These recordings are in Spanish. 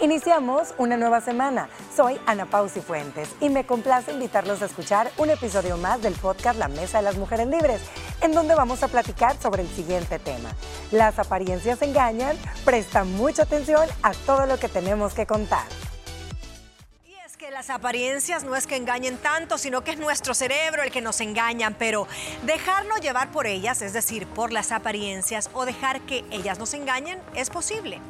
Iniciamos una nueva semana. Soy Ana Pausi Fuentes y me complace invitarlos a escuchar un episodio más del podcast La Mesa de las Mujeres Libres, en donde vamos a platicar sobre el siguiente tema. Las apariencias engañan, presta mucha atención a todo lo que tenemos que contar las apariencias no es que engañen tanto, sino que es nuestro cerebro el que nos engaña, pero dejarnos llevar por ellas, es decir, por las apariencias o dejar que ellas nos engañen, es posible.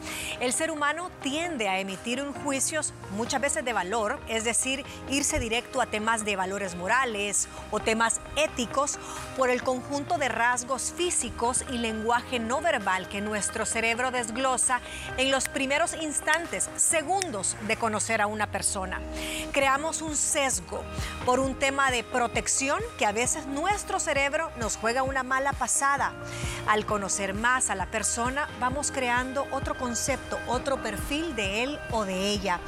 El ser humano tiende a emitir un juicios muchas veces de valor, es decir, irse directo a temas de valores morales o temas éticos por el conjunto de rasgos físicos y lenguaje no verbal que nuestro cerebro desglosa en los primeros instantes, segundos de conocer a una persona creamos un sesgo por un tema de protección que a veces nuestro cerebro nos juega una mala pasada. Al conocer más a la persona, vamos creando otro concepto, otro perfil de él o de ella.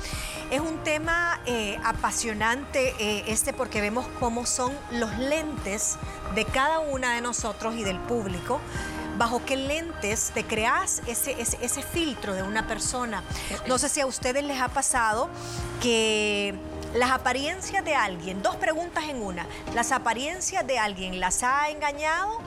Es un tema eh, apasionante eh, este porque vemos cómo son los lentes de cada una de nosotros y del público bajo qué lentes te creas ese, ese, filtro de una persona. No sé si a ustedes les ha pasado que las apariencias de alguien, dos preguntas en una, ¿las apariencias de alguien las ha engañado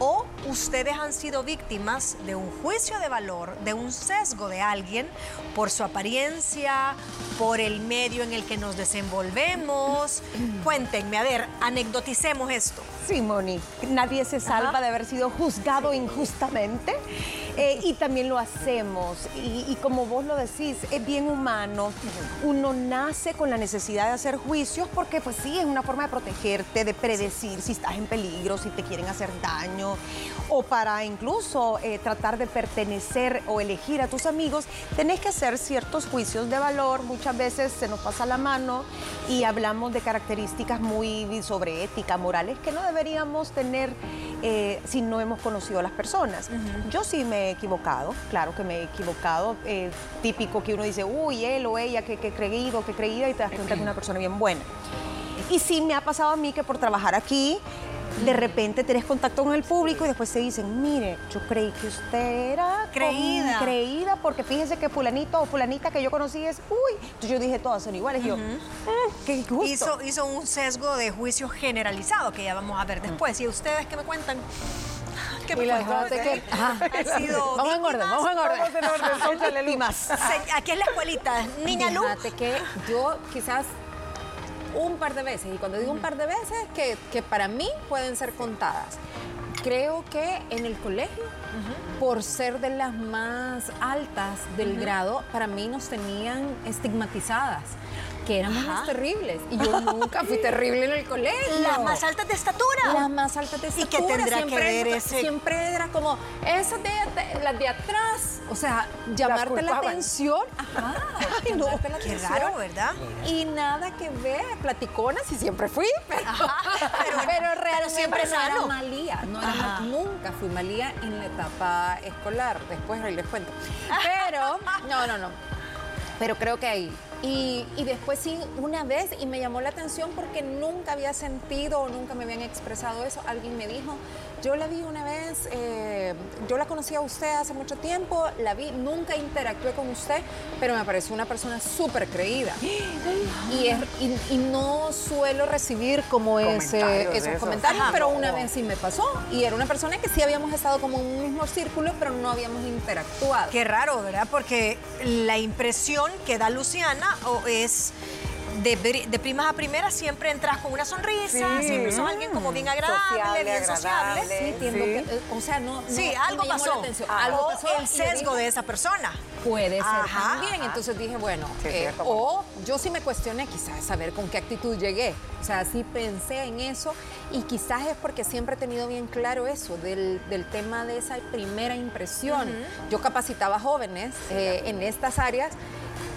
o ustedes han sido víctimas de un juicio de valor, de un sesgo de alguien por su apariencia, por el medio en el que nos desenvolvemos. Cuéntenme, a ver, anecdoticemos esto. Sí, Moni, nadie se salva de haber sido juzgado injustamente eh, y también lo hacemos. Y, como vos lo decís, es bien humano. Uno nace con la necesidad de hacer juicios porque pues sí, es una forma de protegerte, de predecir si estás en peligro, si te quieren hacer daño o para incluso eh, tratar de pertenecer o elegir a tus amigos, tenés que hacer ciertos juicios de valor. Muchas veces se nos pasa la mano y hablamos de características muy sobre ética, morales, que no deberíamos tener eh, si no hemos conocido a las personas. Yo sí me he equivocado, claro que me he equivocado. Eh, típico que uno dice, uy, él o ella, que, que creído, que creída, y te das cuenta que es una persona bien buena. Y sí me ha pasado a mí que por trabajar aquí, de repente tenés contacto con el público y después se dicen, mire, yo creí que usted era creída. creída porque fíjese que fulanito o fulanita que yo conocí es, uy, entonces yo dije, todas son iguales. Yo, mm, qué Hizo, hizo un sesgo de juicio generalizado que ya vamos a ver después. ¿Y ustedes qué me cuentan? ¿Qué me cuentan? Que, sido vamos en orden, vamos en orden. Vamos en orden, Aquí es la escuelita. Niña Lu. Fíjate que yo quizás un par de veces. Y cuando digo un par de veces, que, que para mí pueden ser contadas. Creo que en el colegio, por ser de las más altas del grado, para mí nos tenían estigmatizadas que éramos más terribles. Y yo nunca fui terrible en el colegio. Las más altas de estatura. Las más altas de estatura. ¿Y qué tendrá siempre, que ver ese? Siempre era como, esas de, las de atrás. O sea, llamarte la, atención. Ajá. Ay, no. Qué raro, ¿verdad? Y nada que ver, platiconas y siempre fui. Pero, pero, realmente siempre no era malía. No era, nunca fui malía en la etapa escolar. Después ahí les cuento. Pero, no, no, no. Pero creo que ahí y, después sí, una vez, y me llamó la atención porque nunca había sentido o nunca me habían expresado eso, alguien me dijo, yo la vi una vez, eh, yo la conocí a usted hace mucho tiempo, la vi, nunca interactué con usted, pero me pareció una persona súper creída. Y, y, no suelo recibir como ese, esos comentarios, pero una vez sí me pasó. Y era una persona que sí habíamos estado como en un mismo círculo, pero no habíamos interactuado. Qué raro, ¿verdad? Porque la impresión que da Luciana es de, primas a primeras siempre entras con una sonrisa, siempre son alguien como bien agradable, bien sociable. Sí, que, eh, o sea, no, sí, algo, pasó, algo pasó. el sesgo de esa persona. Puede ser también. Entonces dije, bueno, eh, o yo sí me cuestioné quizás saber con qué actitud llegué. O sea, sí pensé en eso y quizás es porque siempre he tenido bien claro eso, del, tema de esa primera impresión. Yo capacitaba jóvenes eh, en estas áreas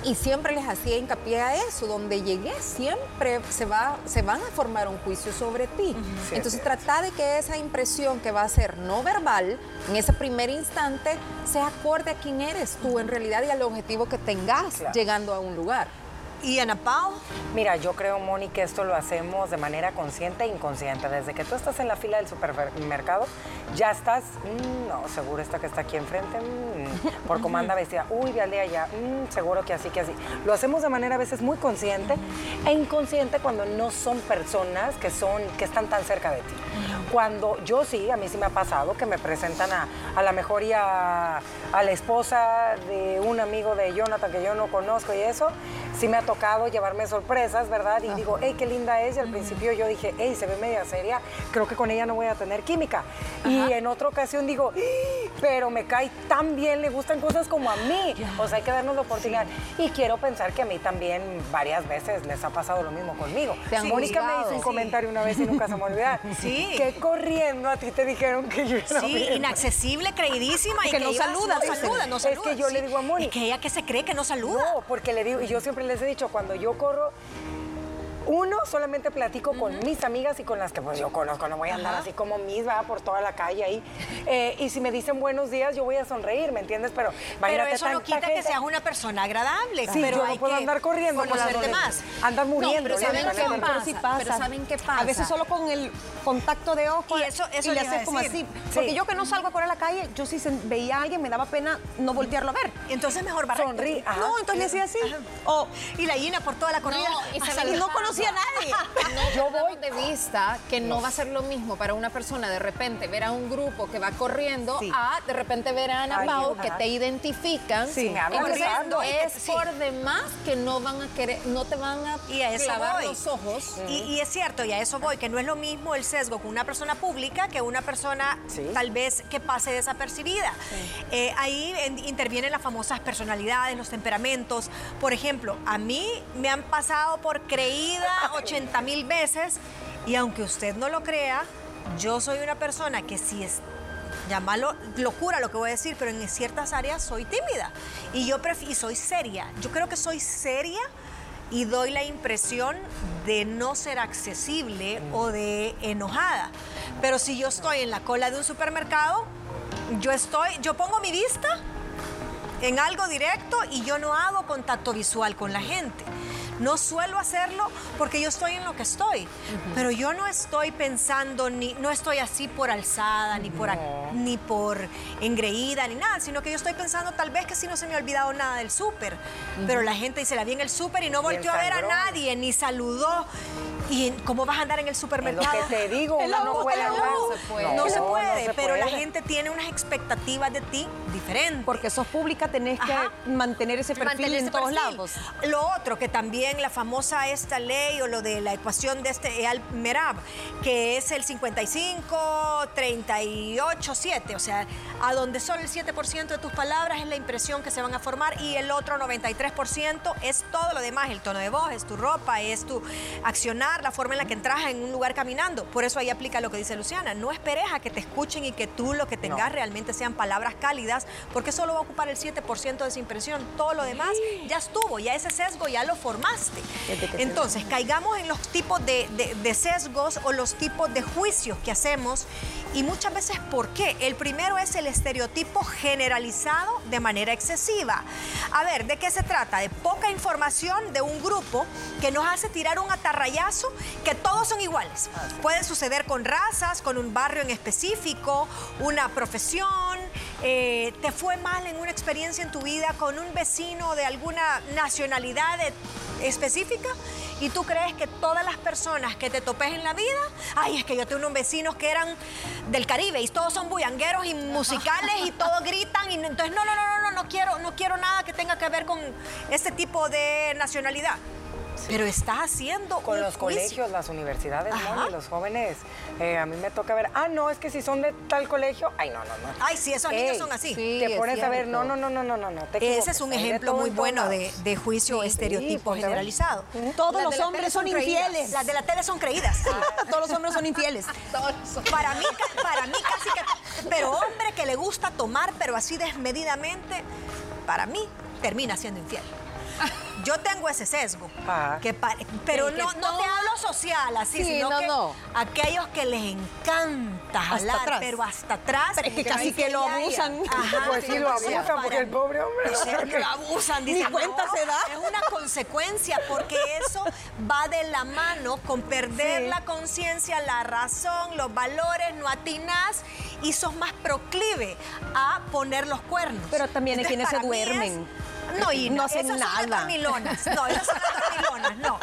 y siempre les hacía hincapié a eso, donde llegué siempre se, va, se van a formar un juicio sobre ti. Entonces trata de que esa impresión que va a ser no verbal, en ese primer instante, sea acorde a quién eres tú en realidad y al objetivo que tengas llegando a un lugar. ¿Y Ana Pau? Mira, yo creo, Moni, que esto lo hacemos de manera consciente e inconsciente. Desde que tú estás en la fila del supermercado, ya estás, mm, no, seguro esta que está aquí enfrente, mm, por cómo anda vestida, uy, ve al día ya, mm, seguro que así, que así. Lo hacemos de manera a veces muy consciente e inconsciente cuando no son personas que, son, que están tan cerca de ti. Cuando yo sí, a mí sí me ha pasado que me presentan a, a la mejor y a, a la esposa de un amigo de Jonathan que yo no conozco y eso, sí me ha tocado llevarme sorpresas, ¿verdad? Y digo, hey, qué linda es. Y al principio yo dije, hey, se ve media seria, creo que con ella no voy a tener química. Y en otra ocasión digo, "Ih, pero me cae tan bien, le gustan cosas como a mí. O sea, hay que darnos la oportunidad. Y quiero pensar que a mí también varias veces les ha pasado lo mismo conmigo. Han Mónica me hizo un Sí. comentario una vez y nunca se me olvidar. Sí. Que corriendo a ti te dijeron que yo era Sí, bien. inaccesible, creidísima. y Que no ibas- saluda, No dicen. saluda, no Es que saluda. yo le digo a Moni- Es que ella que se cree que no saluda. No, porque le digo, y yo siempre les he dicho, cuando yo corro, uno, solamente platico con mis amigas y con las que pues yo conozco, no voy a andar así como mis, va por toda la calle ahí. Eh, y si me dicen buenos días, yo voy a sonreír, ¿me entiendes? Pero, Pero eso no quita que seas una persona agradable. Sí, pero yo hay no puedo que andar corriendo conocerte más. Andas muriendo. pero ya ¿saben qué pasa? Pero sí pasa. Pero ¿saben qué pasa? A veces solo con el contacto de ojo Y eso- eso y le haces como así. Porque Sí. yo que no salgo a correr a la calle, yo si veía a alguien me daba pena no voltearlo a ver. Entonces mejor barrer. Sonríe. Ajá. No, entonces le hacía así. O, Y la Gina por toda la corrida. No, y no conocía a nadie. No yo voy de vista que no. va a ser lo mismo para una persona de repente ver a un grupo que va corriendo Sí. a de repente ver a Ana Ay, que te identifican. Sí, me hablan Entonces, gritando. es Sí. por demás que no van a querer, no te van a Y a eso clavar voy. los ojos. Y, y es cierto, y a eso voy, que no es lo mismo el sesgo con una persona pública que una persona Sí. tal vez que pase desapercibida. Eh, ahí en- intervienen las famosas personalidades, los temperamentos. Por ejemplo, a mí me han pasado por creída 80 mil veces y aunque usted no lo crea, yo soy una persona que si es llamarlo locura lo que voy a decir, pero en ciertas áreas soy tímida y yo y soy seria. Yo creo que soy seria y doy la impresión de no ser accesible o de enojada. Pero si yo estoy en la cola de un supermercado, yo estoy, yo pongo mi vista en algo directo y yo no hago contacto visual con la gente. No suelo hacerlo porque yo estoy en lo que estoy, pero yo no estoy pensando ni no estoy así por alzada ni por ni por engreída ni nada, sino que yo estoy pensando tal vez que si no se me ha olvidado nada del súper, pero la gente dice la vi en el súper y no volteó a ver a nadie ni saludó. ¿Y cómo vas a andar en el Es lo supermercado? que te digo, uno no puede andar. No se puede. No, se no puede, se pero la puede. gente tiene unas expectativas de ti diferentes. Porque sos pública, tenés Ajá. que mantener ese perfil mantener en todos perfil. lados. Lo otro, que también la famosa esta ley o lo de la ecuación de este Eal Merab, que es el 55, 38, 7, o sea, a donde solo el 7% de tus palabras es la impresión que se van a formar y el otro 93% es todo lo demás, el tono de voz, es tu ropa, es tu accionar, la forma en la que entras en un lugar caminando. Por eso ahí aplica lo que dice Luciana, no esperes a que te escuchen y que tú lo que tengas realmente sean palabras cálidas, porque solo va a ocupar el 7% de esa impresión. Todo lo demás ya estuvo, ya ese sesgo ya lo formaste. Entonces, caigamos en los tipos de, de- de sesgos o los tipos de juicios que hacemos y muchas veces, ¿por qué? El primero es el estereotipo generalizado de manera excesiva. A ver, ¿de qué se trata? De poca información de un grupo que nos hace tirar un atarrayazo que todos son iguales. Puede suceder con razas, con un barrio en específico, una profesión, eh, te fue mal en una experiencia en tu vida con un vecino de alguna nacionalidad de- específica y tú crees que todas las personas que te topes en la vida, ay, es que yo tengo unos vecinos que eran del Caribe y todos son bullangueros y musicales y todos gritan y entonces no, no, no, no, no, no quiero, no quiero nada que tenga que ver con este tipo de nacionalidad. Pero estás haciendo Con un los juicio. colegios, las universidades. Moni, los jóvenes, eh, a mí me toca ver, ah, no, es que si son de tal colegio, ay, no, no, no. Ay, sí, esos niños Ey, son así. sí. te es pones a ver, no, no, no, no, no, no, no, te Ese es un ejemplo muy bueno de, juicio Sí, estereotipo ver. generalizado. Todos Las los hombres son infieles. Las de la tele son creídas. Todos los hombres son infieles. Para mí, para mí casi que... Pero hombre que le gusta tomar, pero así desmedidamente, para mí termina siendo infiel. Yo tengo ese sesgo. Que pero que no, no te hablo social así, Sí, sino no, que no. aquellos que les encanta jalar, atrás. pero hasta atrás. Pero es que casi que lo abusan. Ajá, Pues sí, lo abusan, porque el pobre hombre lo abusan, Ni dicen, cuenta no, se da. Es una consecuencia, porque eso va de la mano con perder Sí. la conciencia, la razón, los valores, no atinás y sos más proclive a poner los cuernos. Pero también hay quienes se es- duermen. No, y No hacen esas Son las nada. dormilonas. No, esas son las dormilonas, no.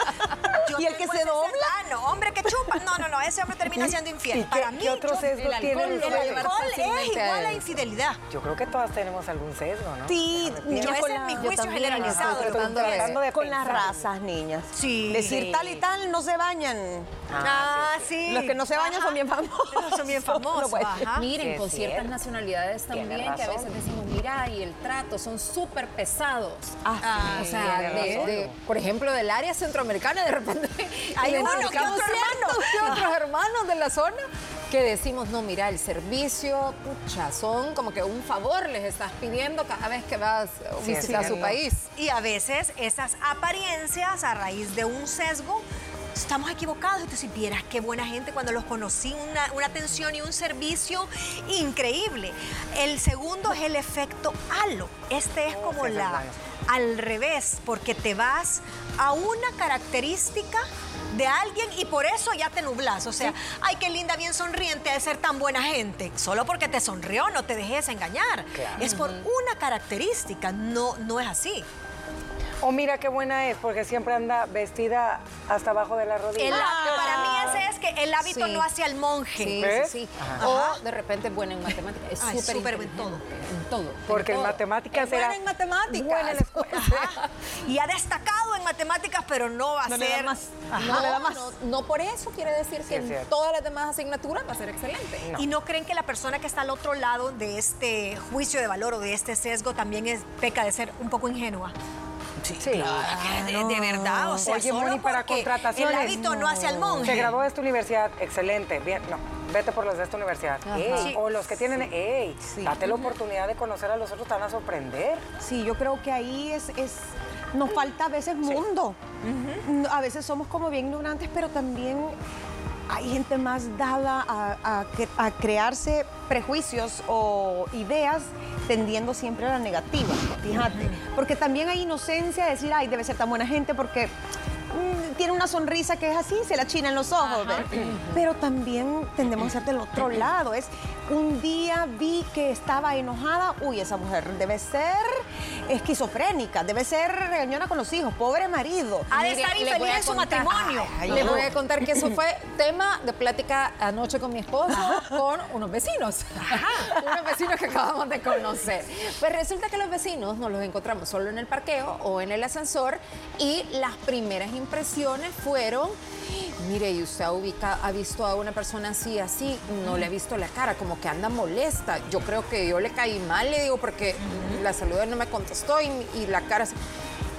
Yo ¿Y el que se dobla? Ah, no, hombre que chupa. No, no, no, ese hombre termina siendo infiel. ¿Y qué, Para mí, qué otro yo- sesgo el lo el llevar alcohol es igual a infidelidad. Yo creo que todas tenemos algún sesgo, ¿no? Sí, Yo, ese con es mi juicio también. generalizado. Tratando de Con las razas, niñas. Sí. Decir tal y tal no se bañan. Ah, sí. Los que no se bañan son bien famosos. Son bien famosos. Ajá. Miren, Sí, con ciertas cierto. nacionalidades también, que a veces decimos, mira, y el trato, son súper pesados. Ah, o sí, sea, tiene de- razón. de- por ejemplo, del área centroamericana, de repente Hay uno que identificamos otro otros hermanos de la zona que decimos, no, mira, el servicio, pucha, son como que un favor les estás pidiendo cada vez que vas a Sí, es visitar su país. Y a veces esas apariencias a raíz de un sesgo estamos equivocados. Entonces, si vieras qué buena gente cuando los conocí, una, una atención y un servicio increíble. El segundo es el efecto halo. Este es como ese es la al revés, porque te vas a una característica de alguien y por eso ya te nublas. O sea, ay, qué linda, bien sonriente de ser tan buena gente. Solo porque te sonrió, no te dejes engañar. Claro. Es por una característica, no, no es así. O mira qué buena es, porque siempre anda vestida hasta abajo de la rodilla. El- Para mí ese es que el hábito Sí. no hace al monje. Sí, ¿Ves? sí, sí. Ajá. O de repente buena en matemáticas. Es súper súper en todo. En todo. Porque en todo. matemáticas Es buena en matemáticas. buena en la escuela. Ajá. Y ha destacado en matemáticas, pero no va a No le ser. da más. Ajá. No le da más. No, no por eso quiere decir Sí, que en todas las demás asignaturas va a ser excelente. No. ¿Y no creen que la persona que está al otro lado de este juicio de valor o de este sesgo también es peca de ser un poco ingenua? Sí. Ah, de, de verdad, o sea, Oye, solo Moni, para contrataciones. El hábito no, hace al monje. Se graduó de esta universidad, excelente, bien, no, vete por los de esta universidad. Ey, Sí. O los que tienen, ey, Sí. date la oportunidad de conocer a los otros, te van a sorprender. Sí, yo creo que ahí es, es nos falta a veces mundo. A veces somos como bien ignorantes, pero también hay gente más dada a, a cre- a crearse prejuicios o ideas tendiendo siempre a la negativa, fíjate. Porque también hay inocencia de decir, ay, debe ser tan buena gente porque mm, tiene una sonrisa que es así, se la china en los ojos. Pero también tendemos a ser del otro lado. Es un día vi que estaba enojada, uy, esa mujer debe ser esquizofrénica, debe ser regañona con los hijos, pobre marido. Ha de estar infeliz a en su contar- matrimonio. Ay, Les no. voy a contar que eso fue tema de plática anoche con mi esposo, con unos vecinos. unos vecinos que acabamos de conocer. Pues resulta que los vecinos nos los encontramos solo en el parqueo o en el ascensor y las primeras impresiones fueron, mire, y usted ha, ubica- ha visto a una persona así, así, no le ha visto la cara, como que anda molesta. Yo creo que yo le caí mal, le digo, porque la salud no me contestó y, y la cara...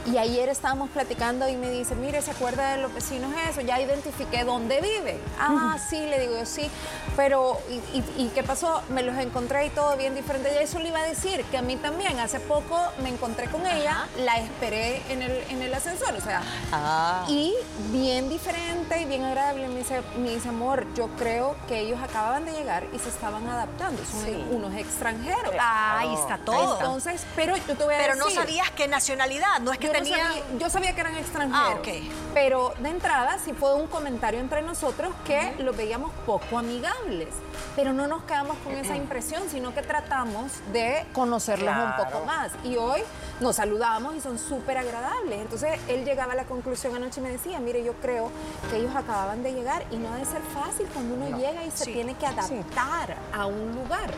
Y ayer estábamos platicando y me dice, mire, ¿se acuerda de los vecinos eso? Ya identifiqué dónde vive. Ah, sí, le digo yo, sí. Pero, ¿y, y- y qué pasó? Me los encontré y todo bien diferente. Y eso le iba a decir, que a mí también. Hace poco me encontré con ella, la esperé en el, en el ascensor, o sea... Ah. Y bien diferente y bien agradable. Me dice, me dice, amor, yo creo que ellos acababan de llegar y se estaban adaptando. Son Sí. unos extranjeros. Ah, Ahí está todo. Entonces, pero yo te voy a Pero decir... no sabías qué nacionalidad, no es que Yo, no sabía, yo sabía que eran extranjeros. Ah, ok. Pero de entrada sí fue un comentario entre nosotros que los veíamos poco amigables. Pero no nos quedamos con esa impresión, sino que tratamos de conocerlos un Claro. poco más. Y hoy nos saludamos y son súper agradables. Entonces él llegaba a la conclusión anoche y me decía, mire, yo creo que ellos acababan de llegar y no ha de ser fácil cuando uno llega y se Sí. tiene que adaptar a un lugar.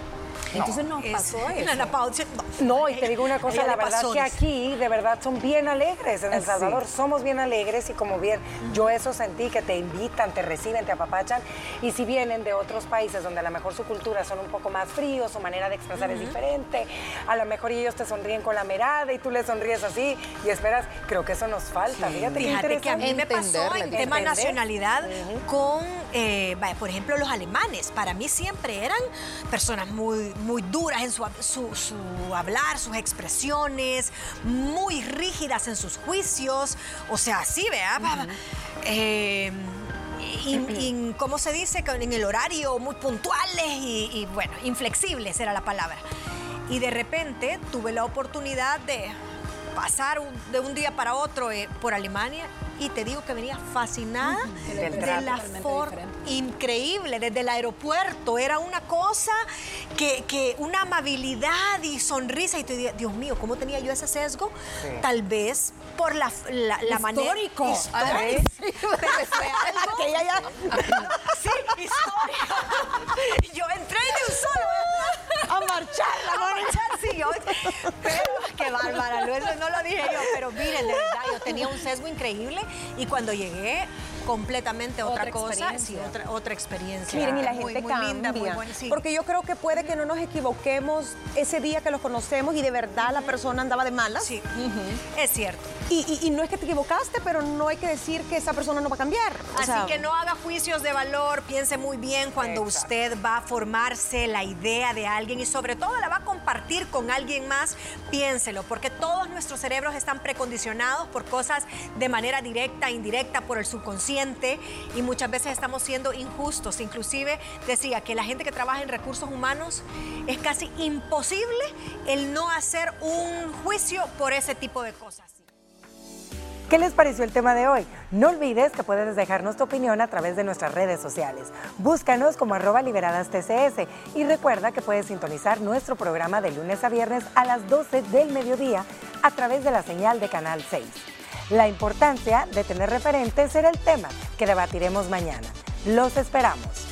Entonces nos Es- pasó eso. Ana sí, No, y te digo una cosa, la verdad pasó que aquí de verdad son bien alegres en El Sí. Salvador, somos bien alegres y como bien, yo eso sentí que te invitan, te reciben, te apapachan y si vienen de otros países donde a lo mejor su cultura son un poco más fríos, su manera de expresar es diferente, a lo mejor ellos te sonríen con la mirada y tú les sonríes así y esperas, creo que eso nos falta, fíjate qué Fíjate que a mí me pasó en tema entender. nacionalidad con eh, por ejemplo, los alemanes, para mí siempre eran personas muy, muy duras en su, hablar, sus expresiones, muy rígidas en sus juicios, o sea, sí, vea. Eh, y, ¿cómo se dice? En el horario, muy puntuales y, bueno, inflexibles era la palabra. Y de repente tuve la oportunidad de pasar de un día para otro eh, por Alemania y te digo que venía fascinada de la forma increíble, desde el aeropuerto. Era una cosa que, una amabilidad y sonrisa. Y te Dios mío, ¿cómo tenía yo ese sesgo? Tal vez por la, la, manera. Histórico. Pero fue algo. que ya, Sí, histórico. yo entré de un solo. A marchar, a marchar, sí. Yo, pero, qué bárbara, no, eso no lo dije yo, pero miren, de verdad, yo tenía un sesgo increíble y cuando llegué, completamente otra, cosa, sí, otra, otra experiencia. Miren, y la gente cambia. Porque yo creo que puede que no nos equivoquemos ese día que los conocemos y de verdad la persona andaba de malas. Sí, es cierto. Y, no es que te equivocaste, pero no hay que decir que esa persona no va a cambiar. Así que no haga juicios de valor, piense muy bien cuando usted va a formarse la idea de alguien y sobre todo la va a compartir con alguien más, piénselo, porque todos nuestros cerebros están precondicionados por cosas de manera directa, indirecta, por el subconsciente y muchas veces estamos siendo injustos. Inclusive decía que la gente que trabaja en recursos humanos es casi imposible el no hacer un juicio por ese tipo de cosas. ¿Qué les pareció el tema de hoy? No olvides que puedes dejarnos tu opinión a través de nuestras redes sociales. Búscanos como arroba liberadas TCS y recuerda que puedes sintonizar nuestro programa de lunes a viernes a las 12 del mediodía a través de la señal de Canal 6. La importancia de tener referentes será el tema que debatiremos mañana. Los esperamos.